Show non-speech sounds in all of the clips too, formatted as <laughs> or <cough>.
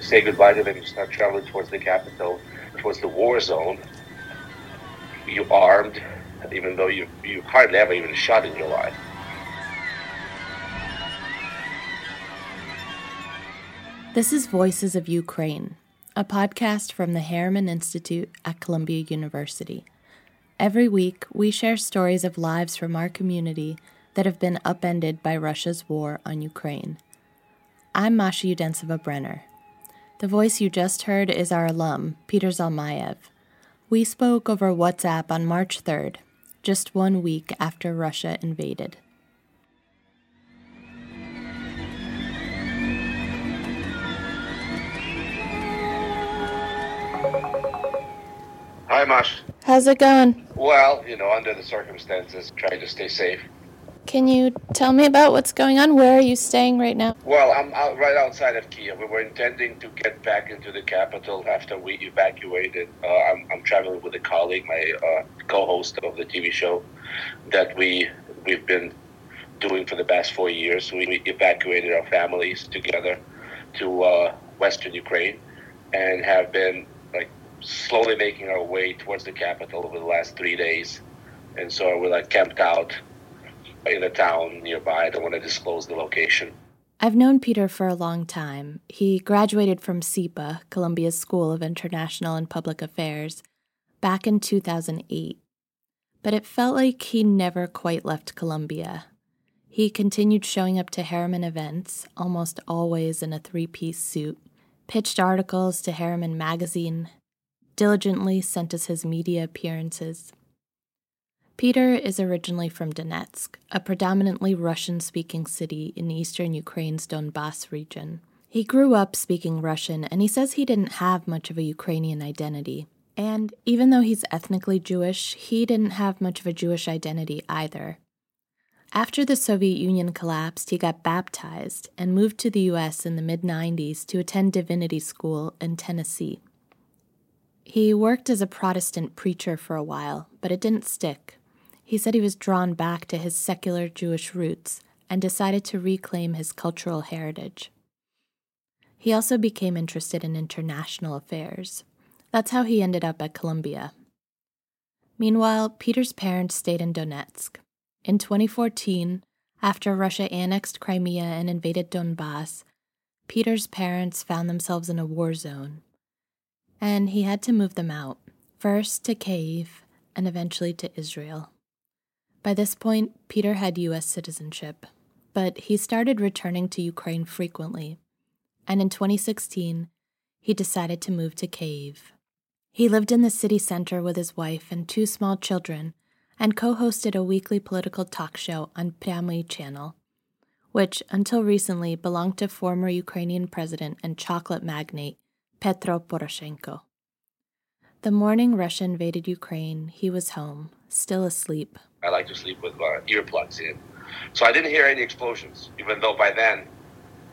say goodbye to them, you start traveling towards the capital, towards the war zone. You armed, even though you you hardly ever even shot in your life. This is Voices of Ukraine, a podcast from the Harriman Institute at Columbia University. Every week, we share stories of lives from our community that have been upended by Russia's war on Ukraine. I'm Masha Udensiva Brenner. The voice you just heard is our alum, Peter Zalmayev. We spoke over WhatsApp on March 3rd, just one week after Russia invaded. Hi, Mash. How's it going? Well, you know, under the circumstances, trying to stay safe. Can you tell me about what's going on? Where are you staying right now? Well, I'm out right outside of Kiev. We were intending to get back into the capital after we evacuated. Uh, I'm, I'm traveling with a colleague, my uh, co-host of the TV show, that we we've been doing for the past four years. We evacuated our families together to uh, Western Ukraine, and have been like slowly making our way towards the capital over the last three days. And so we're like camped out in a town nearby. I don't want to disclose the location. I've known Peter for a long time. He graduated from SIPA, Columbia's School of International and Public Affairs, back in 2008. But it felt like he never quite left Columbia. He continued showing up to Harriman events, almost always in a three piece suit, pitched articles to Harriman Magazine, diligently sent us his media appearances. Peter is originally from Donetsk, a predominantly Russian speaking city in eastern Ukraine's Donbass region. He grew up speaking Russian, and he says he didn't have much of a Ukrainian identity. And even though he's ethnically Jewish, he didn't have much of a Jewish identity either. After the Soviet Union collapsed, he got baptized and moved to the US in the mid 90s to attend divinity school in Tennessee. He worked as a Protestant preacher for a while, but it didn't stick. He said he was drawn back to his secular Jewish roots and decided to reclaim his cultural heritage. He also became interested in international affairs. That's how he ended up at Columbia. Meanwhile, Peter's parents stayed in Donetsk. In 2014, after Russia annexed Crimea and invaded Donbass, Peter's parents found themselves in a war zone. And he had to move them out, first to Kiev and eventually to Israel. By this point, Peter had U.S. citizenship, but he started returning to Ukraine frequently, and in 2016, he decided to move to Kiev. He lived in the city center with his wife and two small children and co hosted a weekly political talk show on Pryamyi channel, which until recently belonged to former Ukrainian president and chocolate magnate Petro Poroshenko. The morning Russia invaded Ukraine, he was home, still asleep, I like to sleep with uh, earplugs in. So I didn't hear any explosions, even though by then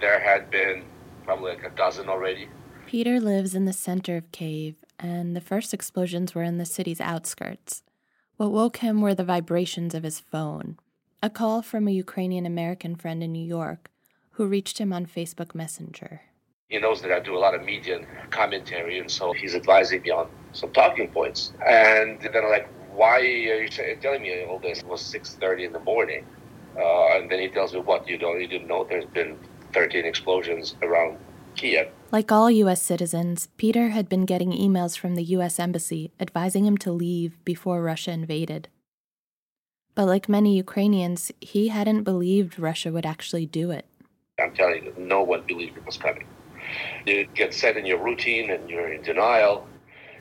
there had been probably like a dozen already. Peter lives in the center of Kiev, and the first explosions were in the city's outskirts. What woke him were the vibrations of his phone, a call from a Ukrainian American friend in New York who reached him on Facebook Messenger. He knows that I do a lot of media commentary, and so he's advising me on some talking points. And then I'm like, why are you telling me all this? It was 6.30 in the morning. Uh, and then he tells me, what, you don't, you didn't know there's been 13 explosions around Kiev. Like all U.S. citizens, Peter had been getting emails from the U.S. Embassy advising him to leave before Russia invaded. But like many Ukrainians, he hadn't believed Russia would actually do it. I'm telling you, no one believed it was coming. You get set in your routine and you're in denial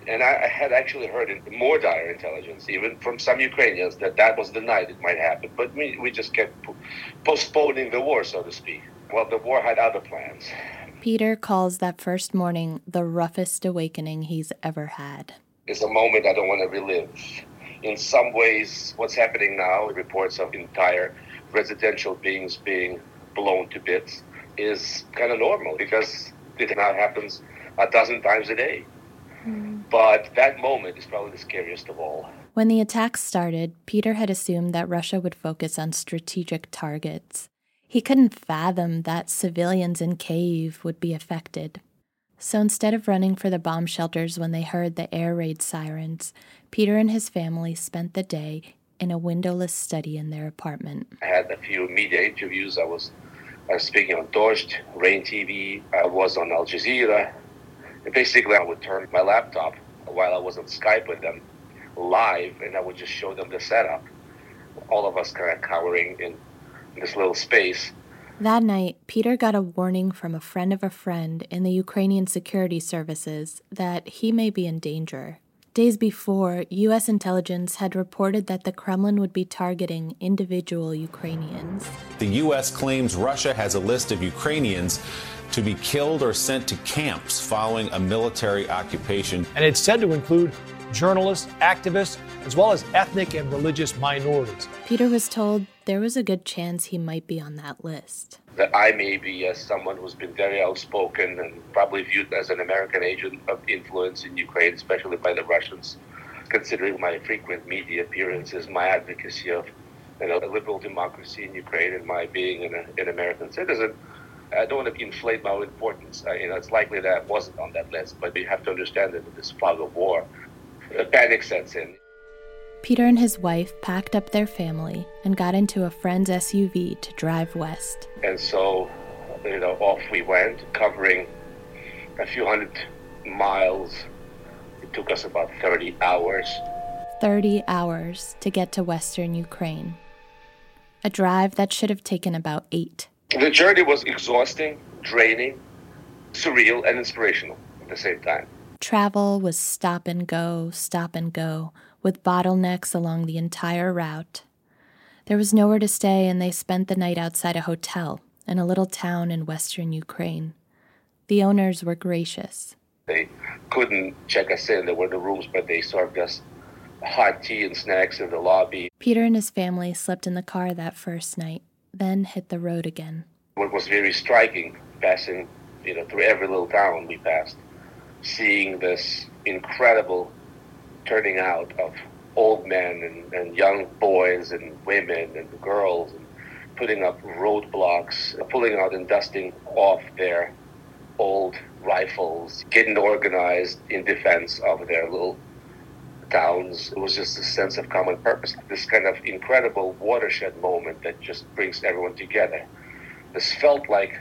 and I, had actually heard more dire intelligence, even from some Ukrainians, that that was the night it might happen. But we, we just kept postponing the war, so to speak. Well, the war had other plans. Peter calls that first morning the roughest awakening he's ever had. It's a moment I don't want to relive. In some ways, what's happening now, reports of entire residential beings being blown to bits, is kind of normal because it now happens a dozen times a day. But that moment is probably the scariest of all. When the attacks started, Peter had assumed that Russia would focus on strategic targets. He couldn't fathom that civilians in Kiev would be affected. So instead of running for the bomb shelters when they heard the air raid sirens, Peter and his family spent the day in a windowless study in their apartment. I had a few media interviews. I was, I was speaking on Dozhd, Rain TV. I was on Al Jazeera. And basically, I would turn my laptop while I was on Skype with them live, and I would just show them the setup. All of us kind of cowering in this little space. That night, Peter got a warning from a friend of a friend in the Ukrainian security services that he may be in danger. Days before, U.S. intelligence had reported that the Kremlin would be targeting individual Ukrainians. The U.S. claims Russia has a list of Ukrainians to be killed or sent to camps following a military occupation. And it's said to include journalists, activists, as well as ethnic and religious minorities. Peter was told there was a good chance he might be on that list. That I may be as someone who's been very outspoken and probably viewed as an American agent of influence in Ukraine, especially by the Russians, considering my frequent media appearances, my advocacy of you know, a liberal democracy in Ukraine, and my being an, an American citizen. I don't want to inflate my own importance. Uh, you know, it's likely that I wasn't on that list, but you have to understand that this fog of war, a panic sets in. Peter and his wife packed up their family and got into a friend's SUV to drive west. And so, you know, off we went, covering a few hundred miles. It took us about 30 hours. 30 hours to get to western Ukraine. A drive that should have taken about eight. The journey was exhausting, draining, surreal, and inspirational at the same time. Travel was stop and go, stop and go, with bottlenecks along the entire route. There was nowhere to stay, and they spent the night outside a hotel in a little town in western Ukraine. The owners were gracious. They couldn't check us in. There were the rooms, but they served us hot tea and snacks in the lobby. Peter and his family slept in the car that first night, then hit the road again. What was very striking, passing you know through every little town we passed, seeing this incredible turning out of old men and, and young boys and women and girls and putting up roadblocks, pulling out and dusting off their old rifles, getting organized in defense of their little towns. It was just a sense of common purpose. This kind of incredible watershed moment that just brings everyone together. This felt like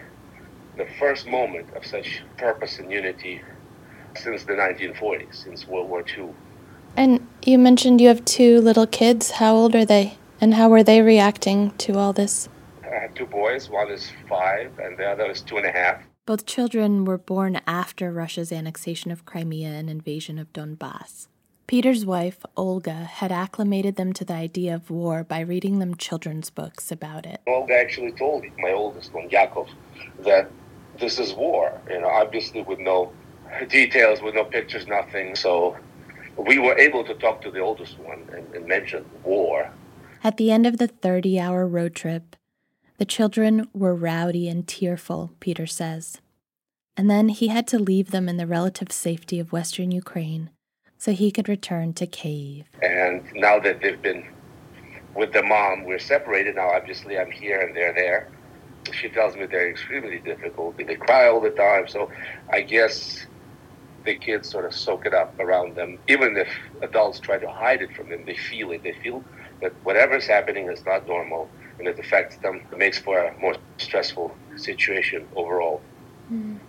the first moment of such purpose and unity since the 1940s, since World War II. And you mentioned you have two little kids. How old are they? And how were they reacting to all this? I have two boys. One is five, and the other is two and a half. Both children were born after Russia's annexation of Crimea and invasion of Donbass. Peter's wife, Olga, had acclimated them to the idea of war by reading them children's books about it. Olga actually told my oldest one, Yakov, that this is war. You know, obviously with no details, with no pictures, nothing. So we were able to talk to the oldest one and, and mention war. At the end of the 30 hour road trip, the children were rowdy and tearful, Peter says. And then he had to leave them in the relative safety of western Ukraine so he could return to Kiev. And now that they've been with the mom, we're separated now. Obviously, I'm here and they're there. She tells me they're extremely difficult. They cry all the time. So I guess the kids sort of soak it up around them. Even if adults try to hide it from them, they feel it. They feel that whatever's happening is not normal and it affects them. It makes for a more stressful situation overall. Mm.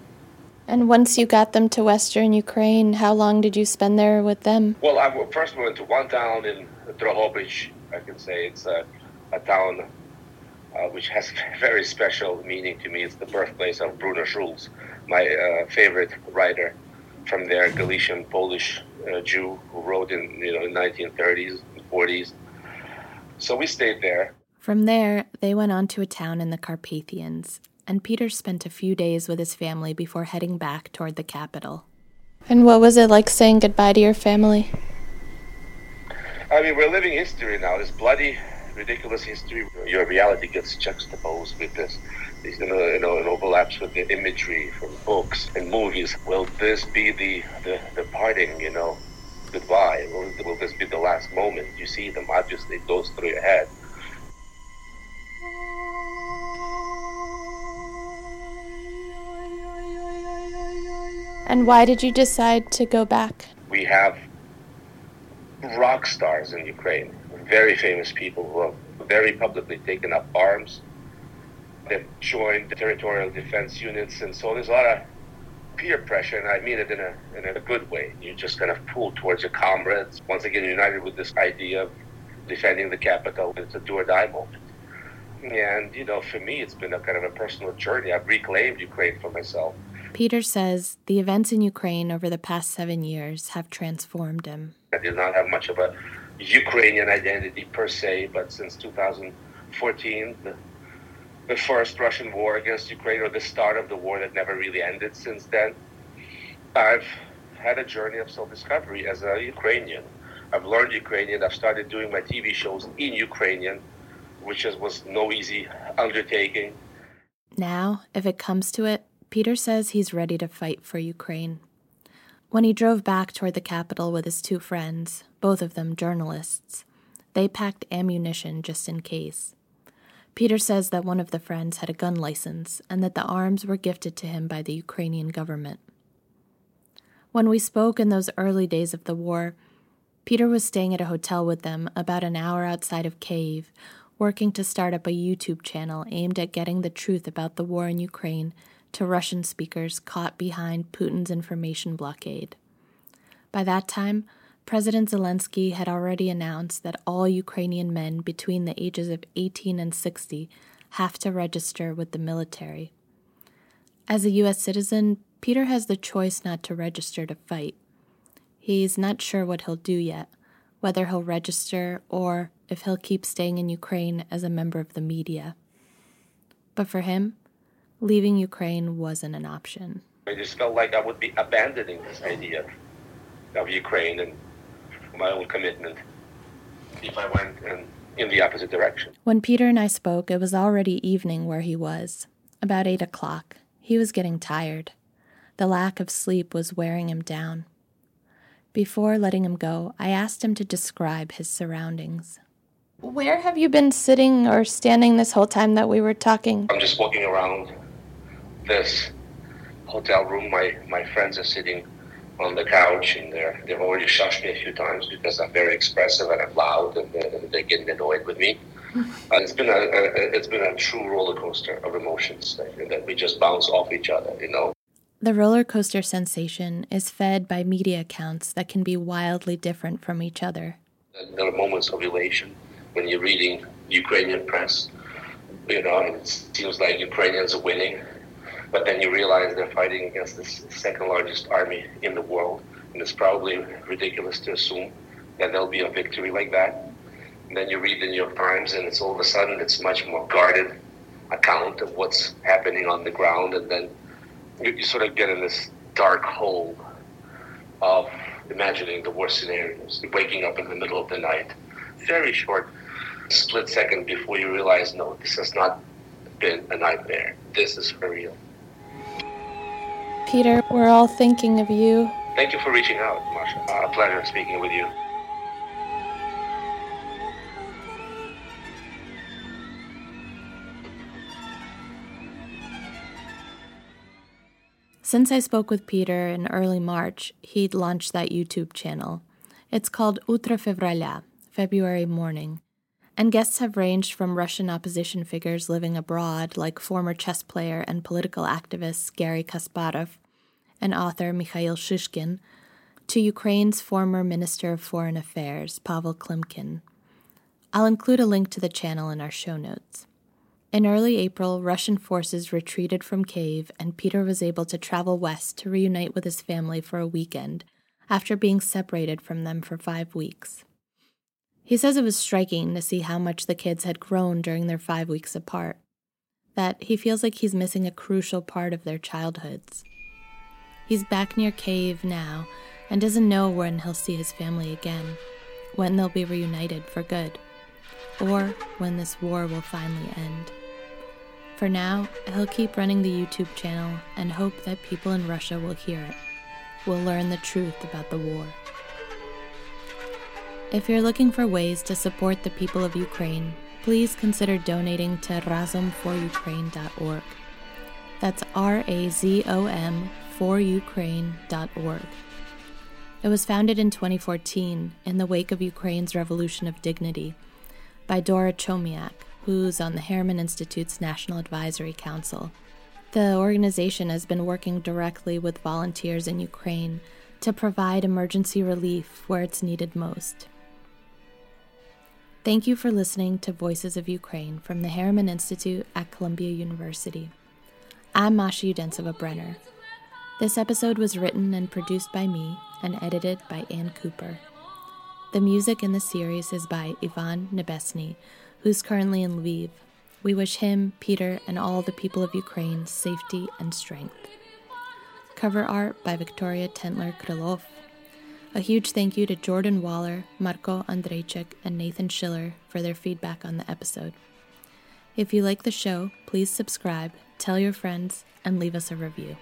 And once you got them to Western Ukraine, how long did you spend there with them? Well, I first went to one town in Drohobych. I can say it's a, a town uh, which has <laughs> very special meaning to me. It's the birthplace of Bruno Schulz, my uh, favorite writer from there, Galician Polish uh, Jew who wrote in you know in 1930s and 40s. So we stayed there. From there, they went on to a town in the Carpathians, and Peter spent a few days with his family before heading back toward the capital. And what was it like saying goodbye to your family? I mean, we're living history now. This bloody, ridiculous history. Your reality gets juxtaposed with this you know, you know, it overlaps with the imagery from books and movies. Will this be the, the, the parting, you know, goodbye? Will, will this be the last moment you see them? Obviously, it goes through your head. And why did you decide to go back? We have rock stars in Ukraine, very famous people who have very publicly taken up arms. They've joined the territorial defense units, and so there's a lot of peer pressure, and I mean it in a in a good way. You just kind of pull towards your comrades. Once again, united with this idea of defending the capital. It's a do or die moment. And you know, for me, it's been a kind of a personal journey. I've reclaimed Ukraine for myself. Peter says the events in Ukraine over the past seven years have transformed him. I did not have much of a Ukrainian identity per se, but since 2014, the, the first Russian war against Ukraine, or the start of the war that never really ended since then, I've had a journey of self discovery as a Ukrainian. I've learned Ukrainian, I've started doing my TV shows in Ukrainian, which was no easy undertaking. Now, if it comes to it, Peter says he's ready to fight for Ukraine. When he drove back toward the capital with his two friends, both of them journalists, they packed ammunition just in case. Peter says that one of the friends had a gun license and that the arms were gifted to him by the Ukrainian government. When we spoke in those early days of the war, Peter was staying at a hotel with them about an hour outside of Kiev, working to start up a YouTube channel aimed at getting the truth about the war in Ukraine to Russian speakers caught behind Putin's information blockade. By that time, President Zelensky had already announced that all Ukrainian men between the ages of 18 and 60 have to register with the military. As a U.S. citizen, Peter has the choice not to register to fight. He's not sure what he'll do yet, whether he'll register or if he'll keep staying in Ukraine as a member of the media. But for him, leaving Ukraine wasn't an option. I just felt like I would be abandoning this idea of Ukraine and my own commitment if I went in, in the opposite direction. When Peter and I spoke, it was already evening where he was, about eight o'clock. He was getting tired. The lack of sleep was wearing him down. Before letting him go, I asked him to describe his surroundings. Where have you been sitting or standing this whole time that we were talking? I'm just walking around this hotel room. My my friends are sitting on the couch, and they're they've already shushed me a few times because I'm very expressive and I'm loud, and they're, they're getting annoyed with me. <laughs> Uh, it's been a, a, it's been a true roller coaster of emotions that, that we just bounce off each other, you know. The roller coaster sensation is fed by media accounts that can be wildly different from each other. There are moments of elation when you're reading Ukrainian press, you know, and it seems like Ukrainians are winning, but then you realize they're fighting against the second largest army in the world, and it's probably ridiculous to assume that there'll be a victory like that. And then you read the New York Times, and it's all of a sudden it's much more guarded account of what's happening on the ground, and then you, you sort of get in this dark hole of imagining the worst scenarios, waking up in the middle of the night, very short split second before you realize, no, this has not been a nightmare. This is for real. Peter, we're all thinking of you. Thank you for reaching out, Masha. Uh, a pleasure speaking with you. Since I spoke with Peter in early March, he'd launched that YouTube channel. It's called Utra Fevralia, February Morning, and guests have ranged from Russian opposition figures living abroad, like former chess player and political activist Garry Kasparov and author Mikhail Shishkin, to Ukraine's former Minister of Foreign Affairs, Pavel Klimkin. I'll include a link to the channel in our show notes. In early April, Russian forces retreated from Kiev, and Peter was able to travel west to reunite with his family for a weekend after being separated from them for five weeks. He says it was striking to see how much the kids had grown during their five weeks apart, that he feels like he's missing a crucial part of their childhoods. He's back near Kiev now and doesn't know when he'll see his family again, when they'll be reunited for good, or when this war will finally end. For now, he'll keep running the YouTube channel and hope that people in Russia will hear it, will learn the truth about the war. If you're looking for ways to support the people of Ukraine, please consider donating to razomforukraine.org. That's R A Z O M forukraine.org. It was founded in 2014 in the wake of Ukraine's Revolution of Dignity by Dora Chomiak, who's on the Harriman Institute's National Advisory Council. The organization has been working directly with volunteers in Ukraine to provide emergency relief where it's needed most. Thank you for listening to Voices of Ukraine from the Harriman Institute at Columbia University. I'm Masha Udensiva Brenner. This episode was written and produced by me and edited by Ann Cooper. The music in the series is by Ivan Nebesny, who's currently in Lviv. We wish him, Peter, and all the people of Ukraine safety and strength. Cover art by Victoria Tentler Krylov. A huge thank you to Jordan Waller, Marco Andrejczyk, and Nathan Schiller for their feedback on the episode. If you like the show, please subscribe, tell your friends, and leave us a review.